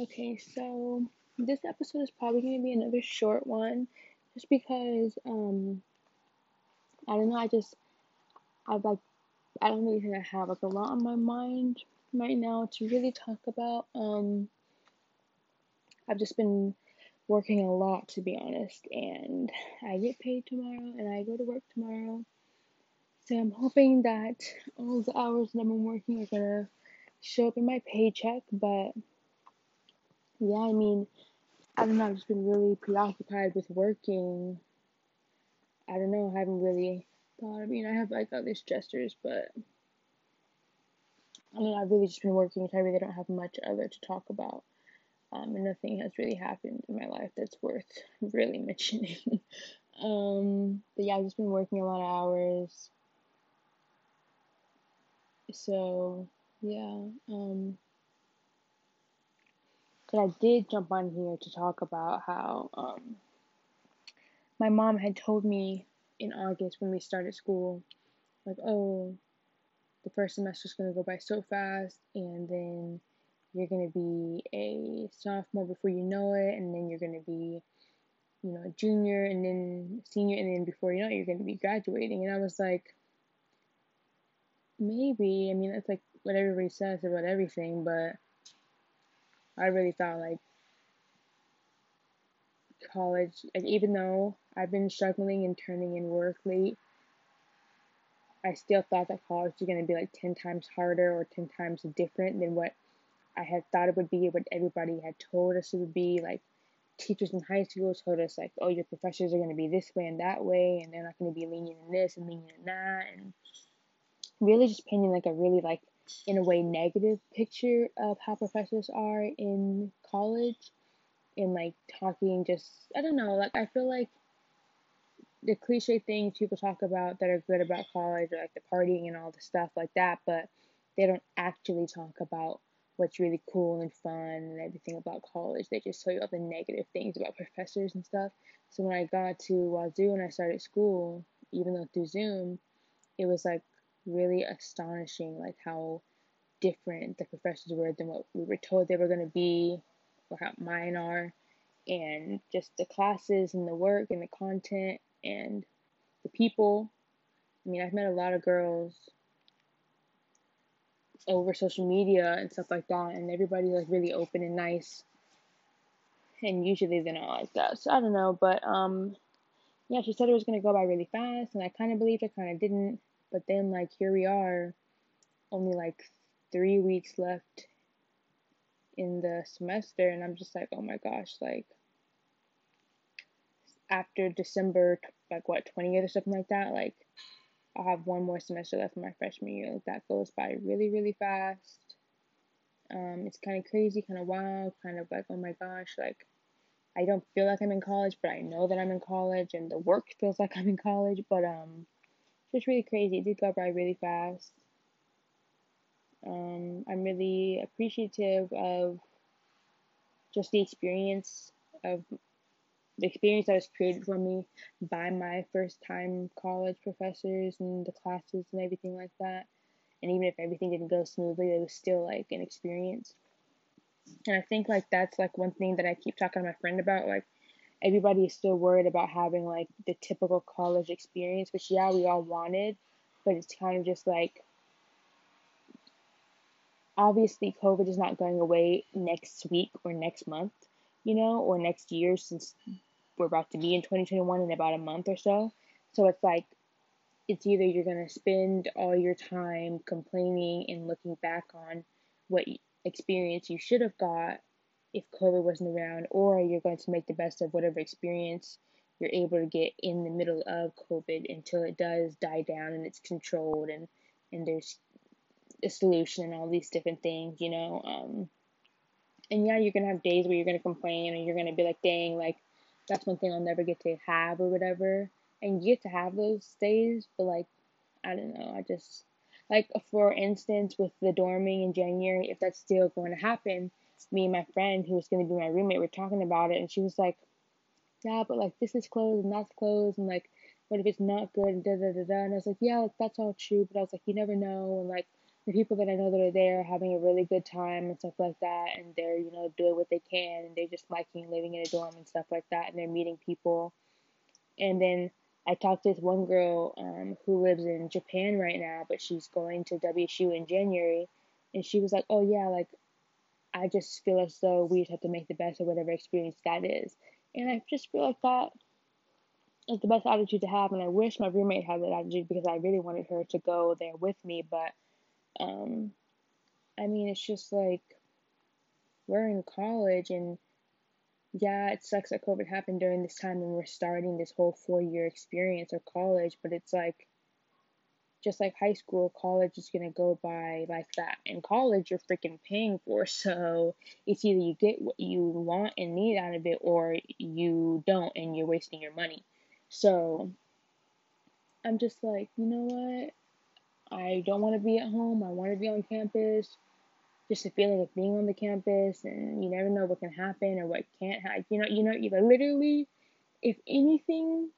Okay, so this episode is probably going to be another short one just because um I don't know, I just I've like I don't really think I have like a lot on my mind right now to really talk about. Um I've just been working a lot to be honest and I get paid tomorrow and I go to work tomorrow. So I'm hoping that all the hours that I've been working are gonna show up in my paycheck, but yeah, I mean, I don't know, I've just been really preoccupied with working. I don't know, I haven't really thought, I mean, I have like other stressors, but I mean, I've really just been working, so I really don't have much other to talk about. Um, and nothing has really happened in my life that's worth really mentioning. um, but yeah, I've just been working a lot of hours. So, yeah. Um, but I did jump on here to talk about how um, my mom had told me in August when we started school, like, oh, the first semester's gonna go by so fast, and then you're gonna be a sophomore before you know it, and then you're gonna be, you know, a junior, and then senior, and then before you know it, you're gonna be graduating. And I was like, maybe. I mean, that's like what everybody says about everything, but I really thought like college, like even though I've been struggling and turning in work late, I still thought that college was gonna be like ten times harder or ten times different than what I had thought it would be, what everybody had told us it would be. Like teachers in high school told us like, oh, your professors are gonna be this way and that way, and they're not gonna be lenient in this and lenient in that, and really just painting like a really like in a way negative picture of how professors are in college and like talking just I don't know, like I feel like the cliche things people talk about that are good about college like the partying and all the stuff like that, but they don't actually talk about what's really cool and fun and everything about college. They just tell you all the negative things about professors and stuff. So when I got to Wazzu and I started school, even though through Zoom, it was like really astonishing like how different the professors were than what we were told they were going to be or how mine are. And just the classes and the work and the content and the people. I mean i've met a lot of girls over social media and stuff like that and everybody's like really open and nice. And usually they're not like that so i don't know but um yeah she said it was to go by really fast and i kind of believed it kind of didn't but then, like, here we are, only like three weeks left in the semester, and I'm just like, oh my gosh, like, after December, like, what, 20th or something like that, like, I'll have one more semester left in my freshman year. Like, that goes by really, really fast. Um, it's kind of crazy, kind of wild, kind of like, oh my gosh, like, I don't feel like I'm in college, but I know that I'm in college, and the work feels like I'm in college, but, um, just really crazy. It did go by really fast. Um, I'm really appreciative of just the experience of the experience that was created for me by my first time college professors and the classes and everything like that. And even if everything didn't go smoothly, it was still like an experience. And I think like that's like one thing that I keep talking to my friend about, like everybody is still worried about having like the typical college experience, which yeah, we all wanted, but it's kind of just like obviously COVID is not going away next week or next month, you know, or next year since we're about to be in 2021 in about a month or so. So it's like it's either you're going to spend all your time complaining and looking back on what experience you should have got if COVID wasn't around, or you're going to make the best of whatever experience you're able to get in the middle of COVID until it does die down and it's controlled and, and there's a solution and all these different things, you know. Um, and yeah, you're gonna have days where you're gonna complain and you're gonna be like, dang, like that's one thing I'll never get to have or whatever. And you get to have those days, but like, I don't know, I just like for instance with the dorming in January, if that's still going to happen, me and my friend who was going to be my roommate were talking about it, and she was like, "Yeah, but like this is closed and that's closed, and like what if it's not good?" And da da da da. And I was like, "Yeah, like, that's all true," but I was like, "You never know," and like the people that I know that are there are having a really good time and stuff like that, and they're you know doing what they can, and they're just liking living in a dorm and stuff like that, and they're meeting people, and then I talked to this one girl um, who lives in Japan right now, but she's going to WSU in January, and she was like, "Oh yeah, like I just feel as though we just have to make the best of whatever experience that is," and I just feel like that is the best attitude to have, and I wish my roommate had that attitude because I really wanted her to go there with me, but um, I mean, it's just like we're in college and yeah, it sucks that COVID happened during this time and we're starting this whole four year experience of college, but it's like just like high school, college is gonna go by like that. In college, you're freaking paying for, so it's either you get what you want and need out of it, or you don't and you're wasting your money. So I'm just like, you know what? I don't want to be at home. I want to be on campus just the feeling of being on the campus and you never know what can happen or what can't happen. You know, you know, you literally, if anything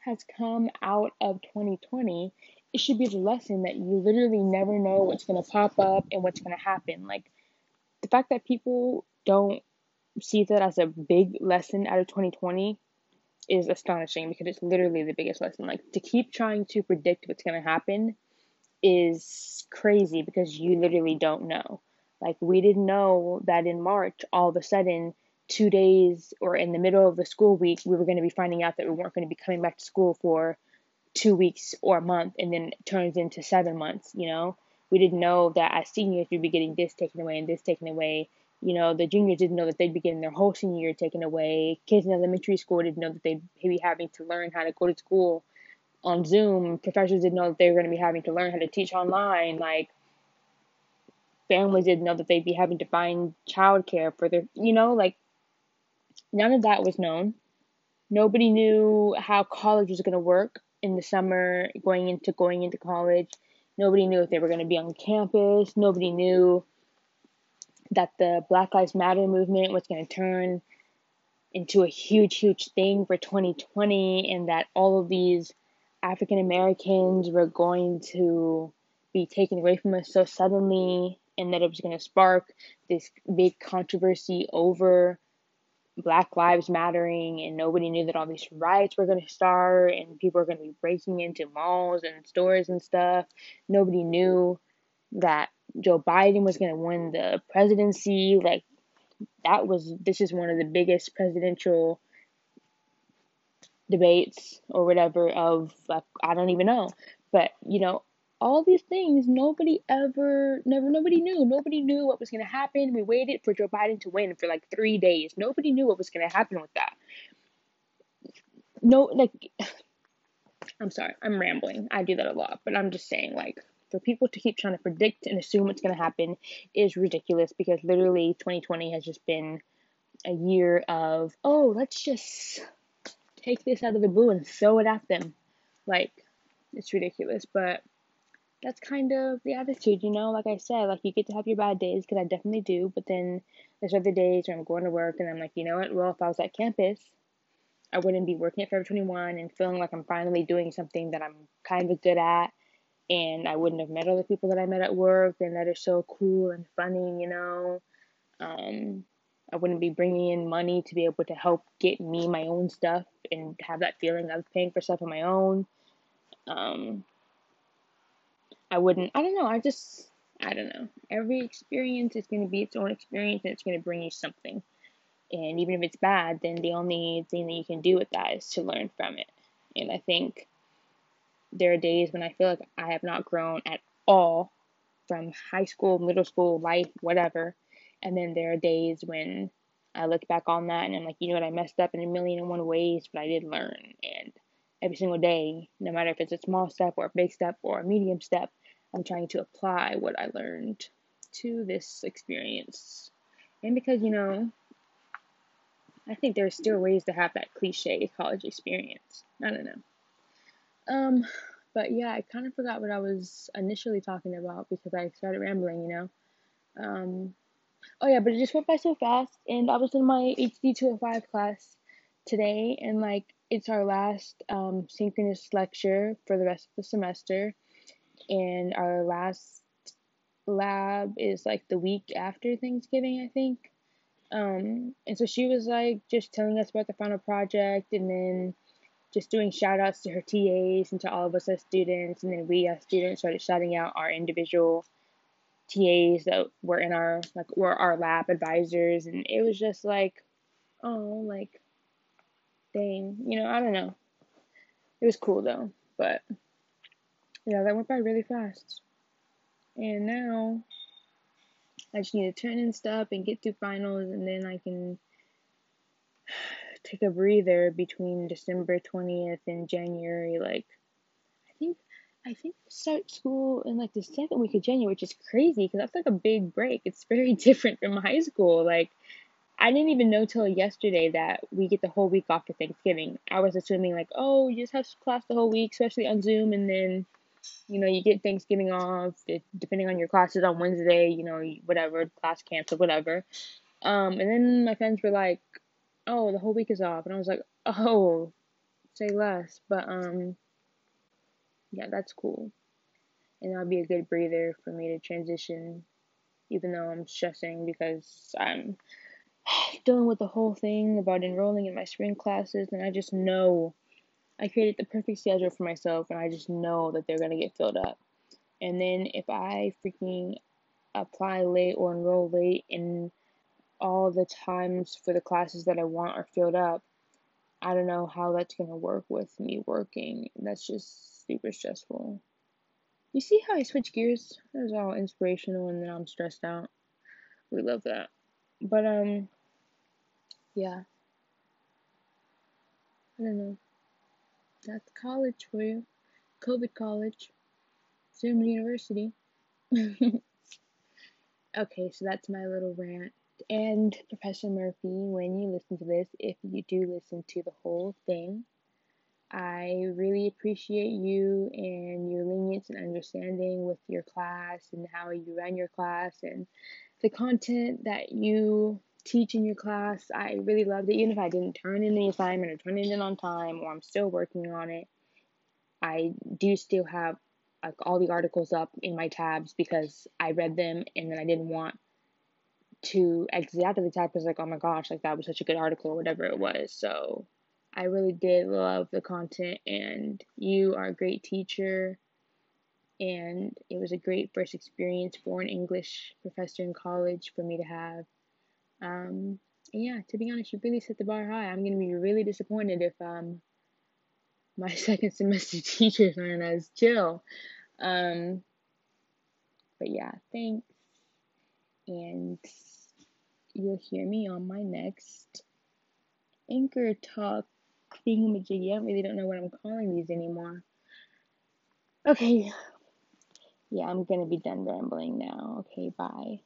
has come out of 2020, it should be the lesson that you literally never know what's going to pop up and what's going to happen. Like the fact that people don't see that as a big lesson out of 2020 is astonishing because it's literally the biggest lesson. Like to keep trying to predict what's going to happen is crazy because you literally don't know. Like we didn't know that in March, all of a sudden, two days or in the middle of the school week, we were going to be finding out that we weren't going to be coming back to school for two weeks or a month, and then it turns into seven months. You know, we didn't know that as seniors we'd be getting this taken away and this taken away. You know, the juniors didn't know that they'd be getting their whole senior year taken away. Kids in elementary school didn't know that they'd be having to learn how to go to school on Zoom. Professors didn't know that they were going to be having to learn how to teach online. Like, families didn't know that they'd be having to find childcare for their, you know, like none of that was known. Nobody knew how college was going to work in the summer going into going into college. Nobody knew if they were going to be on campus. Nobody knew that the Black Lives Matter movement was going to turn into a huge, huge thing for 2020 and that all of these African Americans were going to be taken away from us so suddenly and that it was going to spark this big controversy over Black Lives Mattering, and nobody knew that all these riots were going to start, and people were going to be breaking into malls and stores and stuff. Nobody knew that Joe Biden was going to win the presidency. Like, that was, this is one of the biggest presidential debates or whatever of, like, I don't even know. But, you know, all these things nobody ever never nobody knew. Nobody knew what was going to happen. We waited for joe biden to win for like three days. Nobody knew what was going to happen with that. No like i'm sorry i'm rambling. I do that a lot but i'm just saying like for people to keep trying to predict and assume what's going to happen is ridiculous because literally 2020 has just been a year of oh let's just take this out of the blue and throw it at them. Like it's ridiculous but that's kind of the attitude, you know. Like I said, like you get to have your bad days because I definitely do. But then there's other days where I'm going to work and I'm like, you know what? Well, if I was at campus, I wouldn't be working at Forever 21 and feeling like I'm finally doing something that I'm kind of good at. And I wouldn't have met all the people that I met at work and that are so cool and funny, you know. Um, I wouldn't be bringing in money to be able to help get me my own stuff and have that feeling of paying for stuff on my own. Um, I wouldn't, I don't know, I just, I don't know. Every experience is going to be its own experience and it's going to bring you something. And even if it's bad, then the only thing that you can do with that is to learn from it. And I think there are days when I feel like I have not grown at all from high school, middle school, life, whatever. And then there are days when I look back on that and I'm like, you know what, I messed up in a million and one ways, but I did learn. And every single day, no matter if it's a small step or a big step or a medium step, I'm trying to apply what I learned to this experience. And because, you know, I think there's still ways to have that cliche college experience. I don't know. Um, but yeah, I kind of forgot what I was initially talking about because I started rambling, you know. Um, oh yeah, but it just went by so fast, and I was in my HD 205 class today, and like it's our last um, synchronous lecture for the rest of the semester and our last lab is like the week after Thanksgiving, I think. Um, and so she was like just telling us about the final project and then just doing shout outs to her TAs and to all of us as students. And then we as students started shouting out our individual TAs that were in our, like, were our lab advisors. And it was just like, oh, like, dang, you know, I don't know. It was cool though, but yeah, that went by really fast. And now I just need to turn in stuff and get through finals, and then I can take a breather between December 20th and January. Like, I think I think start school in like the second week of January, which is crazy because that's like a big break. It's very different from high school. Like, I didn't even know till yesterday that we get the whole week off for Thanksgiving. I was assuming like, oh, you just have class the whole week, especially on Zoom, and then, you know, you get Thanksgiving off. Depending on your classes on Wednesday, you know, whatever class canceled, whatever. Um, and then my friends were like, oh, the whole week is off, and I was like, oh, say less. But um, yeah, that's cool, and that'll be a good breather for me to transition, even though I'm stressing because I'm dealing with the whole thing about enrolling in my spring classes, and I just know I created the perfect schedule for myself, and I just know that they're gonna get filled up. And then if I freaking apply late or enroll late and all the times for the classes that I want are filled up, I don't know how that's gonna work with me working. That's just super stressful. You see how I switch gears? That was all inspirational and then I'm stressed out. We love that. But um yeah. I don't know. That's college for you. COVID college. Zoom University. okay, so that's my little rant. And Professor Murphy, when you listen to this, if you do listen to the whole thing, I really appreciate you and your lenience and understanding with your class and how you run your class and the content that you teach in your class. I really loved it. Even if I didn't turn in the assignment or turn it in on time or I'm still working on it, I do still have like all the articles up in my tabs because I read them and then I didn't want to the tab because like oh my gosh like that was such a good article or whatever it was so I really did love the content and you are a great teacher and it was a great first experience for an English professor in college for me to have um, yeah, to be honest, you really set the bar high. I'm gonna be really disappointed if um my second semester teachers aren't as chill. Um, but yeah, thanks, and you'll hear me on my next anchor talk thingamajiggy. I really don't know what I'm calling these anymore. Okay, yeah, I'm gonna be done rambling now. Okay, bye.